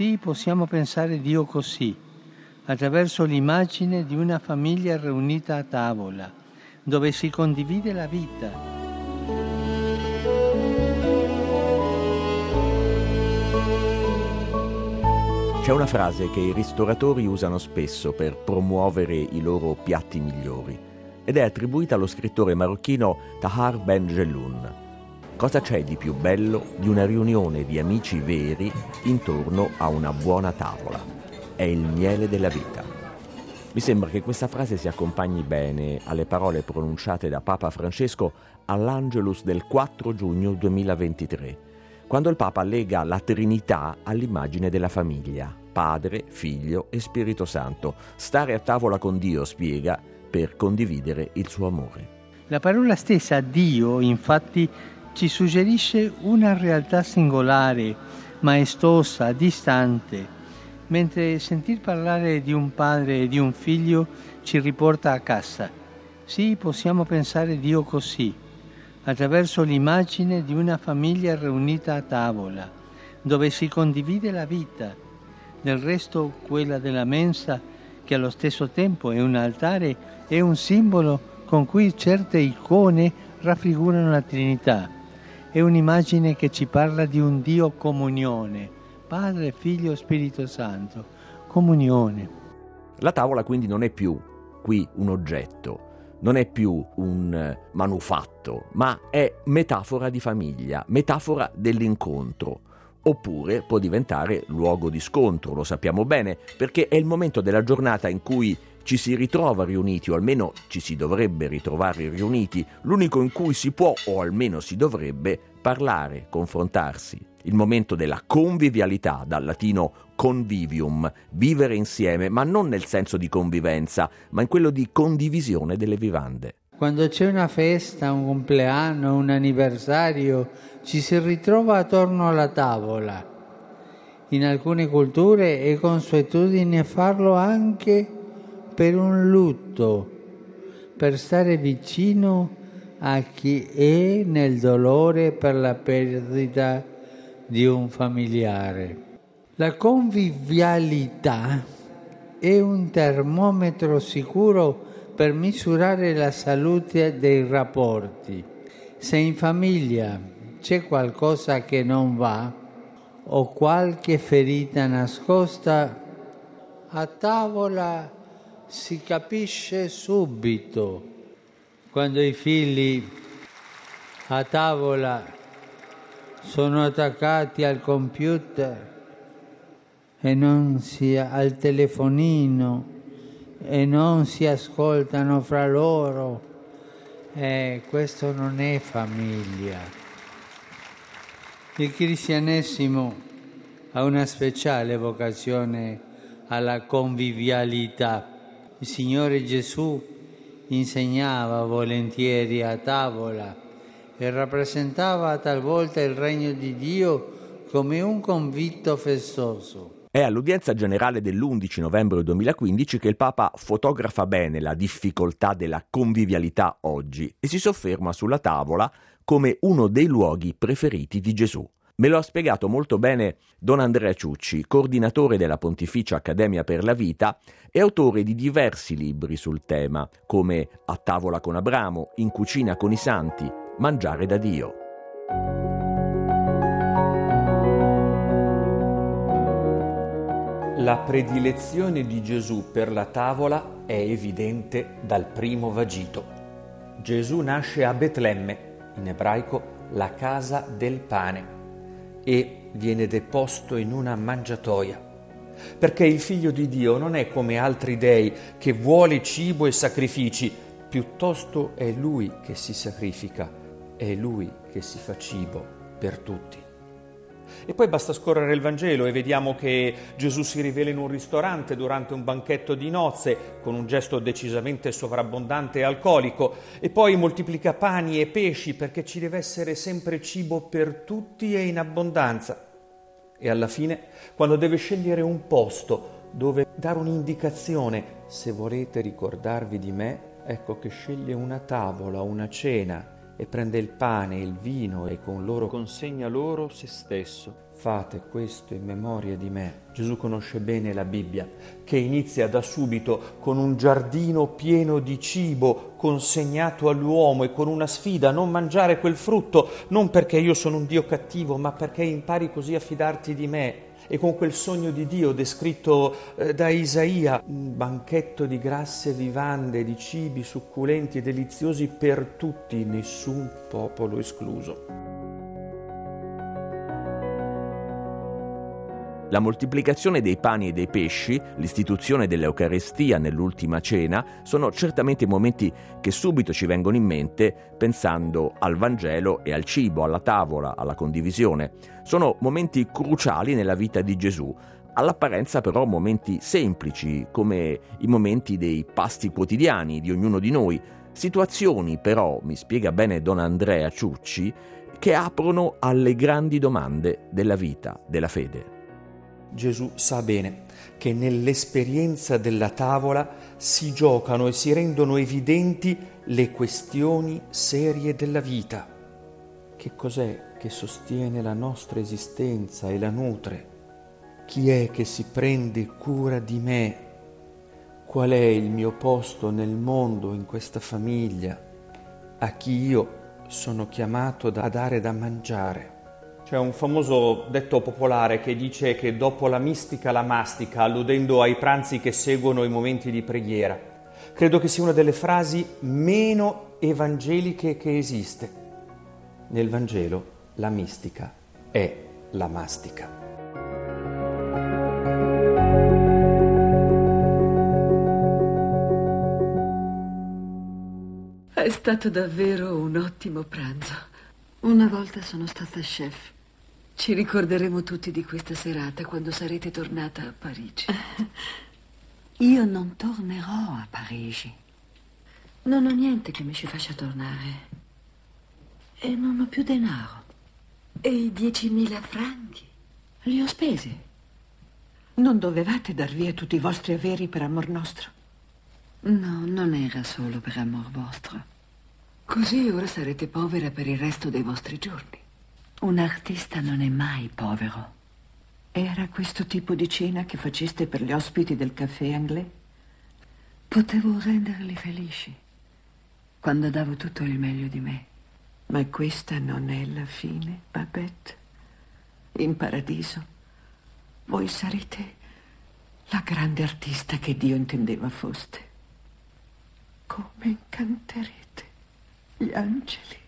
Sì, possiamo pensare Dio così, attraverso l'immagine di una famiglia riunita a tavola, dove si condivide la vita. C'è una frase che i ristoratori usano spesso per promuovere i loro piatti migliori ed è attribuita allo scrittore marocchino Tahar Ben Jelloun. Cosa c'è di più bello di una riunione di amici veri intorno a una buona tavola? È il miele della vita. Mi sembra che questa frase si accompagni bene alle parole pronunciate da Papa Francesco all'Angelus del 4 giugno 2023, quando il Papa lega la Trinità all'immagine della famiglia, Padre, Figlio e Spirito Santo. Stare a tavola con Dio, spiega, per condividere il suo amore. La parola stessa Dio, infatti, ci suggerisce una realtà singolare, maestosa, distante, mentre sentir parlare di un padre e di un figlio ci riporta a casa. Sì, possiamo pensare Dio così, attraverso l'immagine di una famiglia riunita a tavola, dove si condivide la vita. Del resto quella della mensa, che allo stesso tempo è un altare, è un simbolo con cui certe icone raffigurano la Trinità è un'immagine che ci parla di un Dio comunione, Padre, Figlio, Spirito Santo, comunione. La tavola quindi non è più qui un oggetto, non è più un manufatto, ma è metafora di famiglia, metafora dell'incontro. Oppure può diventare luogo di scontro, lo sappiamo bene, perché è il momento della giornata in cui ci si ritrova riuniti, o almeno ci si dovrebbe ritrovare riuniti, l'unico in cui si può, o almeno si dovrebbe, parlare, confrontarsi. Il momento della convivialità, dal latino convivium, vivere insieme, ma non nel senso di convivenza, ma in quello di condivisione delle vivande. Quando c'è una festa, un compleanno, un anniversario, ci si ritrova attorno alla tavola. In alcune culture è consuetudine farlo anche per un lutto, per stare vicino a chi è nel dolore per la perdita di un familiare. La convivialità è un termometro sicuro per misurare la salute dei rapporti. Se in famiglia c'è qualcosa che non va o qualche ferita nascosta, a tavola si capisce subito quando i figli a tavola sono attaccati al computer e non si al telefonino e non si ascoltano fra loro. Eh, questo non è famiglia. Il cristianesimo ha una speciale vocazione alla convivialità il Signore Gesù insegnava volentieri a tavola e rappresentava talvolta il regno di Dio come un convitto festoso. È all'udienza generale dell'11 novembre 2015 che il Papa fotografa bene la difficoltà della convivialità oggi e si sofferma sulla tavola come uno dei luoghi preferiti di Gesù. Me lo ha spiegato molto bene Don Andrea Ciucci, coordinatore della Pontificia Accademia per la Vita e autore di diversi libri sul tema, come A tavola con Abramo, In cucina con i santi, Mangiare da Dio. La predilezione di Gesù per la tavola è evidente dal primo vagito. Gesù nasce a Betlemme, in ebraico la casa del pane e viene deposto in una mangiatoia. Perché il figlio di Dio non è come altri dei che vuole cibo e sacrifici, piuttosto è lui che si sacrifica, è lui che si fa cibo per tutti. E poi basta scorrere il Vangelo e vediamo che Gesù si rivela in un ristorante durante un banchetto di nozze con un gesto decisamente sovrabbondante e alcolico e poi moltiplica pani e pesci perché ci deve essere sempre cibo per tutti e in abbondanza. E alla fine, quando deve scegliere un posto dove dare un'indicazione, se volete ricordarvi di me, ecco che sceglie una tavola, una cena e prende il pane e il vino e con loro consegna loro se stesso. Fate questo in memoria di me. Gesù conosce bene la Bibbia, che inizia da subito con un giardino pieno di cibo consegnato all'uomo e con una sfida, a non mangiare quel frutto, non perché io sono un Dio cattivo, ma perché impari così a fidarti di me e con quel sogno di Dio descritto eh, da Isaia, un banchetto di grasse vivande, di cibi succulenti e deliziosi per tutti, nessun popolo escluso. La moltiplicazione dei pani e dei pesci, l'istituzione dell'Eucarestia nell'ultima cena, sono certamente momenti che subito ci vengono in mente pensando al Vangelo e al cibo, alla tavola, alla condivisione. Sono momenti cruciali nella vita di Gesù, all'apparenza però momenti semplici, come i momenti dei pasti quotidiani di ognuno di noi, situazioni però, mi spiega bene Don Andrea Ciucci, che aprono alle grandi domande della vita, della fede. Gesù sa bene che nell'esperienza della tavola si giocano e si rendono evidenti le questioni serie della vita. Che cos'è che sostiene la nostra esistenza e la nutre? Chi è che si prende cura di me? Qual è il mio posto nel mondo, in questa famiglia? A chi io sono chiamato a dare da mangiare? C'è un famoso detto popolare che dice che dopo la mistica la mastica, alludendo ai pranzi che seguono i momenti di preghiera. Credo che sia una delle frasi meno evangeliche che esiste. Nel Vangelo la mistica è la mastica. È stato davvero un ottimo pranzo. Una volta sono stata chef. Ci ricorderemo tutti di questa serata quando sarete tornata a Parigi. Io non tornerò a Parigi. Non ho niente che mi ci faccia tornare. E non ho più denaro. E i diecimila franchi? Li ho spesi. Non dovevate dar via tutti i vostri averi per amor nostro? No, non era solo per amor vostro. Così ora sarete povera per il resto dei vostri giorni. Un artista non è mai povero. Era questo tipo di cena che faceste per gli ospiti del caffè anglais? Potevo renderli felici quando davo tutto il meglio di me. Ma questa non è la fine, Babette. In paradiso voi sarete la grande artista che Dio intendeva foste. Come incanterete gli angeli.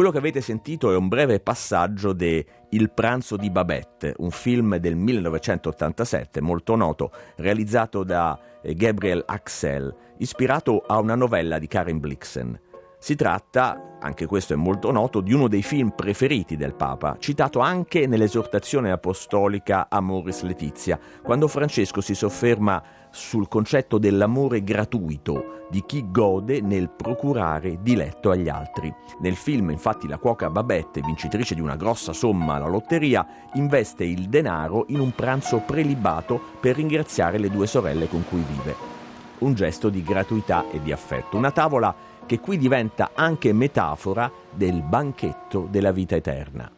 Quello che avete sentito è un breve passaggio de Il pranzo di Babette, un film del 1987 molto noto, realizzato da eh, Gabriel Axel, ispirato a una novella di Karen Blixen. Si tratta, anche questo è molto noto, di uno dei film preferiti del Papa, citato anche nell'esortazione apostolica Amoris Letizia, quando Francesco si sofferma sul concetto dell'amore gratuito di chi gode nel procurare diletto agli altri. Nel film, infatti, la cuoca Babette, vincitrice di una grossa somma alla lotteria, investe il denaro in un pranzo prelibato per ringraziare le due sorelle con cui vive. Un gesto di gratuità e di affetto, una tavola che qui diventa anche metafora del banchetto della vita eterna.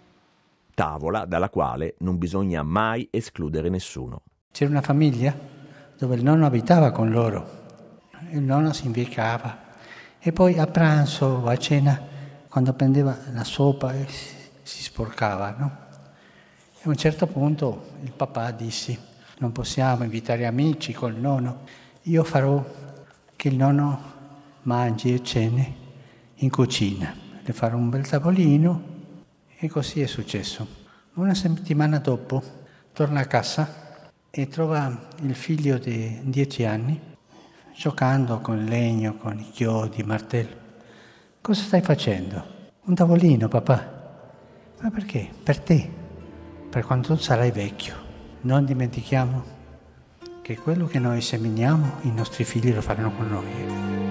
Tavola dalla quale non bisogna mai escludere nessuno. C'era una famiglia dove il nonno abitava con loro, il nonno si invecchiava e poi a pranzo o a cena, quando prendeva la sopa, eh, si sporcava, no? E a un certo punto il papà disse, non possiamo invitare amici col nonno, io farò che il nonno mangi e cene in cucina. Le farò un bel tavolino e così è successo. Una settimana dopo torna a casa e trova il figlio di dieci anni giocando con legno, con i chiodi, martello. Cosa stai facendo? Un tavolino, papà. Ma perché? Per te, per quando tu sarai vecchio. Non dimentichiamo che quello che noi seminiamo, i nostri figli lo faranno con noi.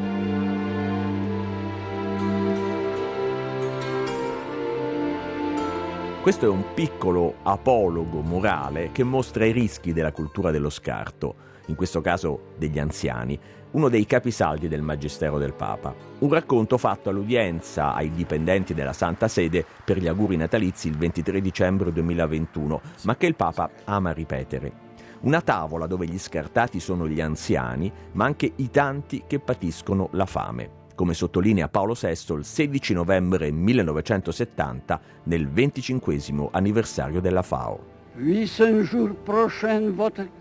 Questo è un piccolo apologo morale che mostra i rischi della cultura dello scarto, in questo caso degli anziani, uno dei capisaldi del Magistero del Papa. Un racconto fatto all'udienza ai dipendenti della Santa Sede per gli auguri natalizi il 23 dicembre 2021, ma che il Papa ama ripetere. Una tavola dove gli scartati sono gli anziani, ma anche i tanti che patiscono la fame come sottolinea Paolo VI il 16 novembre 1970 nel 25 anniversario della FAO.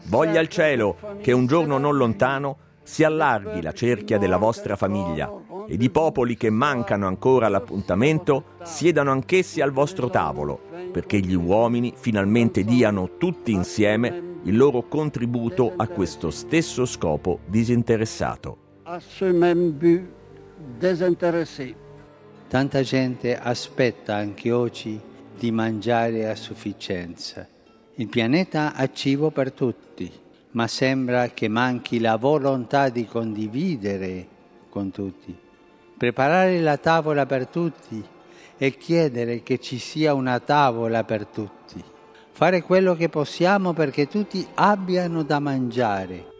Voglia il cielo che un giorno non lontano si allarghi la cerchia della vostra famiglia ed i popoli che mancano ancora all'appuntamento siedano anch'essi al vostro tavolo, perché gli uomini finalmente diano tutti insieme il loro contributo a questo stesso scopo disinteressato desinteressati. Tanta gente aspetta anche oggi di mangiare a sufficienza. Il pianeta ha cibo per tutti, ma sembra che manchi la volontà di condividere con tutti. Preparare la tavola per tutti e chiedere che ci sia una tavola per tutti. Fare quello che possiamo perché tutti abbiano da mangiare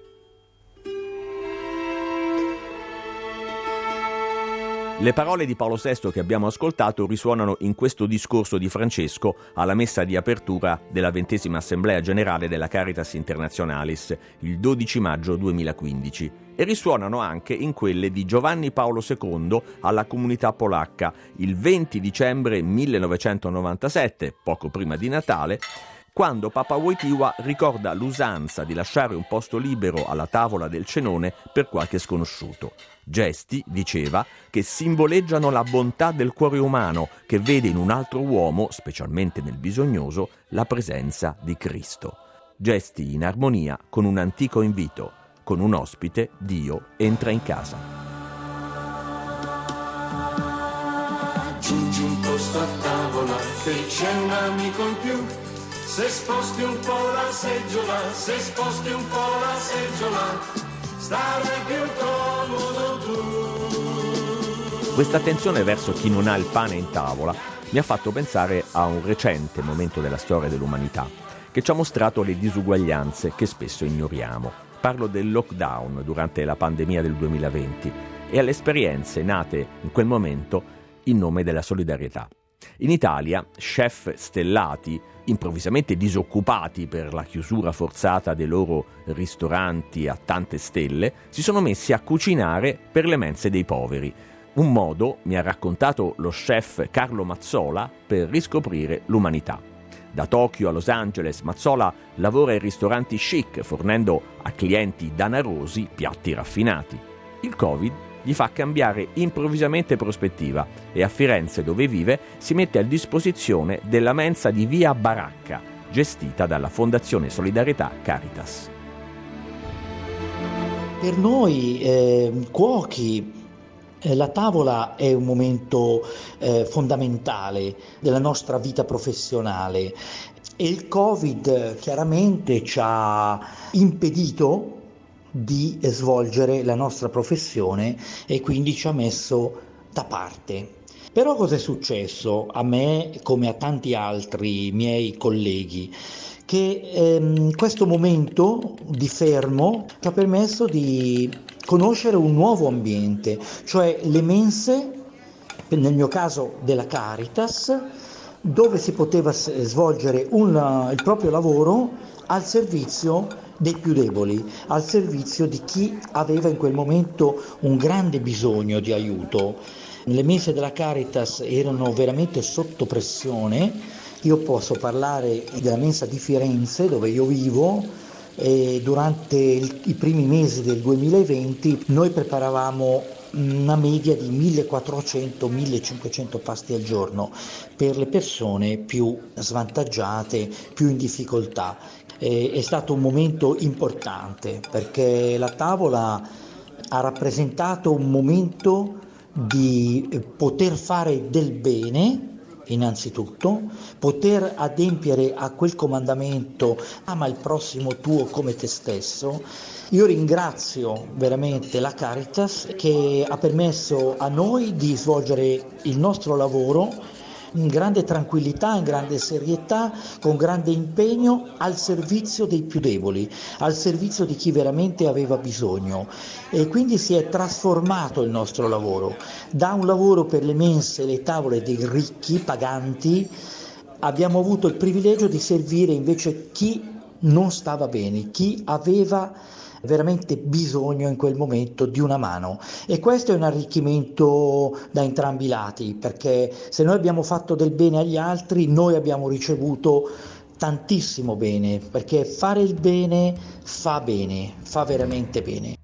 Le parole di Paolo VI che abbiamo ascoltato risuonano in questo discorso di Francesco alla messa di apertura della ventesima Assemblea Generale della Caritas Internationalis il 12 maggio 2015 e risuonano anche in quelle di Giovanni Paolo II alla comunità polacca il 20 dicembre 1997, poco prima di Natale, quando Papa Wojtyła ricorda l'usanza di lasciare un posto libero alla tavola del cenone per qualche sconosciuto. Gesti, diceva, che simboleggiano la bontà del cuore umano che vede in un altro uomo, specialmente nel bisognoso, la presenza di Cristo. Gesti in armonia con un antico invito. Con un ospite Dio entra in casa. Giungi un posto a tavola che c'è un amico in più se sposti un po' la seggiola, se sposti un po' la seggiola, starai più comodo tu. Questa attenzione verso chi non ha il pane in tavola mi ha fatto pensare a un recente momento della storia dell'umanità che ci ha mostrato le disuguaglianze che spesso ignoriamo. Parlo del lockdown durante la pandemia del 2020 e alle esperienze nate in quel momento in nome della solidarietà. In Italia, chef stellati, improvvisamente disoccupati per la chiusura forzata dei loro ristoranti a tante stelle, si sono messi a cucinare per le mense dei poveri. Un modo, mi ha raccontato lo chef Carlo Mazzola, per riscoprire l'umanità. Da Tokyo a Los Angeles, Mazzola lavora in ristoranti chic, fornendo a clienti danarosi piatti raffinati. Il Covid gli fa cambiare improvvisamente prospettiva e a Firenze, dove vive, si mette a disposizione della mensa di Via Baracca, gestita dalla Fondazione Solidarietà Caritas. Per noi eh, cuochi la tavola è un momento eh, fondamentale della nostra vita professionale e il Covid chiaramente ci ha impedito di svolgere la nostra professione e quindi ci ha messo da parte. Però cosa è successo a me come a tanti altri miei colleghi? Che ehm, questo momento di fermo ci ha permesso di conoscere un nuovo ambiente, cioè le mense, nel mio caso della Caritas, dove si poteva svolgere un, il proprio lavoro al servizio dei più deboli, al servizio di chi aveva in quel momento un grande bisogno di aiuto. Le messe della Caritas erano veramente sotto pressione, io posso parlare della mensa di Firenze dove io vivo, e durante i primi mesi del 2020 noi preparavamo una media di 1400-1500 pasti al giorno per le persone più svantaggiate, più in difficoltà. E, è stato un momento importante perché la tavola ha rappresentato un momento di eh, poter fare del bene innanzitutto, poter adempiere a quel comandamento ama il prossimo tuo come te stesso. Io ringrazio veramente la Caritas che ha permesso a noi di svolgere il nostro lavoro in grande tranquillità, in grande serietà, con grande impegno al servizio dei più deboli, al servizio di chi veramente aveva bisogno. E quindi si è trasformato il nostro lavoro da un lavoro per le mense le tavole dei ricchi, paganti, abbiamo avuto il privilegio di servire invece chi non stava bene, chi aveva veramente bisogno in quel momento di una mano e questo è un arricchimento da entrambi i lati perché se noi abbiamo fatto del bene agli altri noi abbiamo ricevuto tantissimo bene perché fare il bene fa bene, fa veramente bene.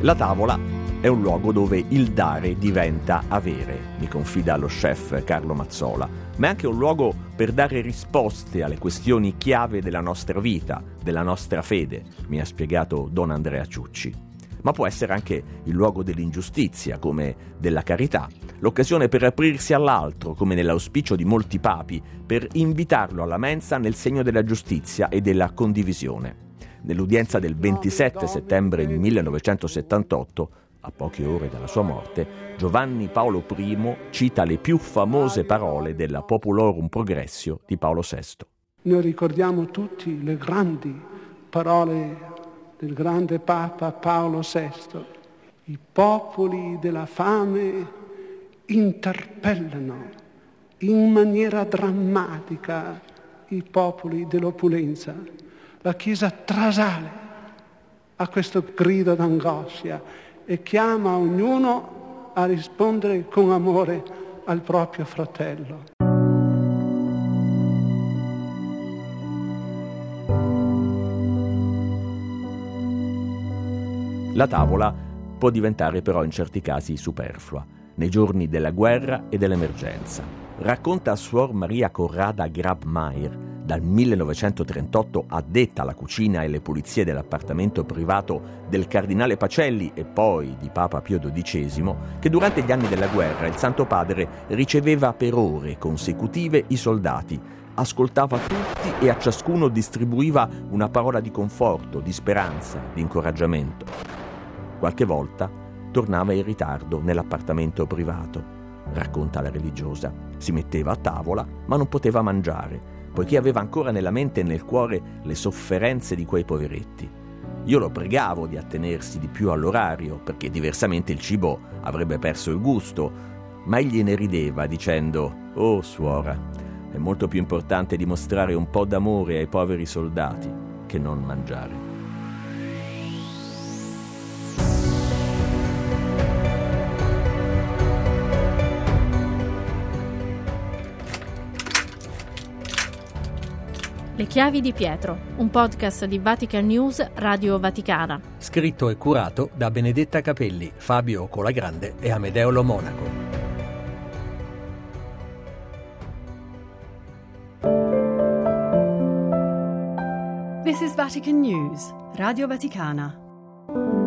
La tavola è un luogo dove il dare diventa avere, mi confida lo chef Carlo Mazzola, ma è anche un luogo per dare risposte alle questioni chiave della nostra vita, della nostra fede, mi ha spiegato Don Andrea Ciucci. Ma può essere anche il luogo dell'ingiustizia, come della carità, l'occasione per aprirsi all'altro, come nell'auspicio di molti papi, per invitarlo alla mensa nel segno della giustizia e della condivisione. Nell'udienza del 27 settembre 1978 a poche ore dalla sua morte, Giovanni Paolo I cita le più famose parole della Populorum Progressio di Paolo VI. Noi ricordiamo tutti le grandi parole del grande Papa Paolo VI. I popoli della fame interpellano in maniera drammatica i popoli dell'opulenza. La Chiesa trasale a questo grido d'angoscia e chiama ognuno a rispondere con amore al proprio fratello. La tavola può diventare però in certi casi superflua, nei giorni della guerra e dell'emergenza. Racconta Suor Maria Corrada Grabmeier, dal 1938 addetta alla cucina e alle pulizie dell'appartamento privato del cardinale Pacelli e poi di Papa Pio XII, che durante gli anni della guerra il Santo Padre riceveva per ore consecutive i soldati, ascoltava tutti e a ciascuno distribuiva una parola di conforto, di speranza, di incoraggiamento. Qualche volta tornava in ritardo nell'appartamento privato, racconta la religiosa. Si metteva a tavola ma non poteva mangiare poiché aveva ancora nella mente e nel cuore le sofferenze di quei poveretti. Io lo pregavo di attenersi di più all'orario, perché diversamente il cibo avrebbe perso il gusto, ma egli ne rideva dicendo, Oh suora, è molto più importante dimostrare un po' d'amore ai poveri soldati che non mangiare. Le chiavi di Pietro, un podcast di Vatican News Radio Vaticana. Scritto e curato da Benedetta Capelli, Fabio Colagrande e Amedeo Lo Monaco. This is Vatican News, Radio Vaticana.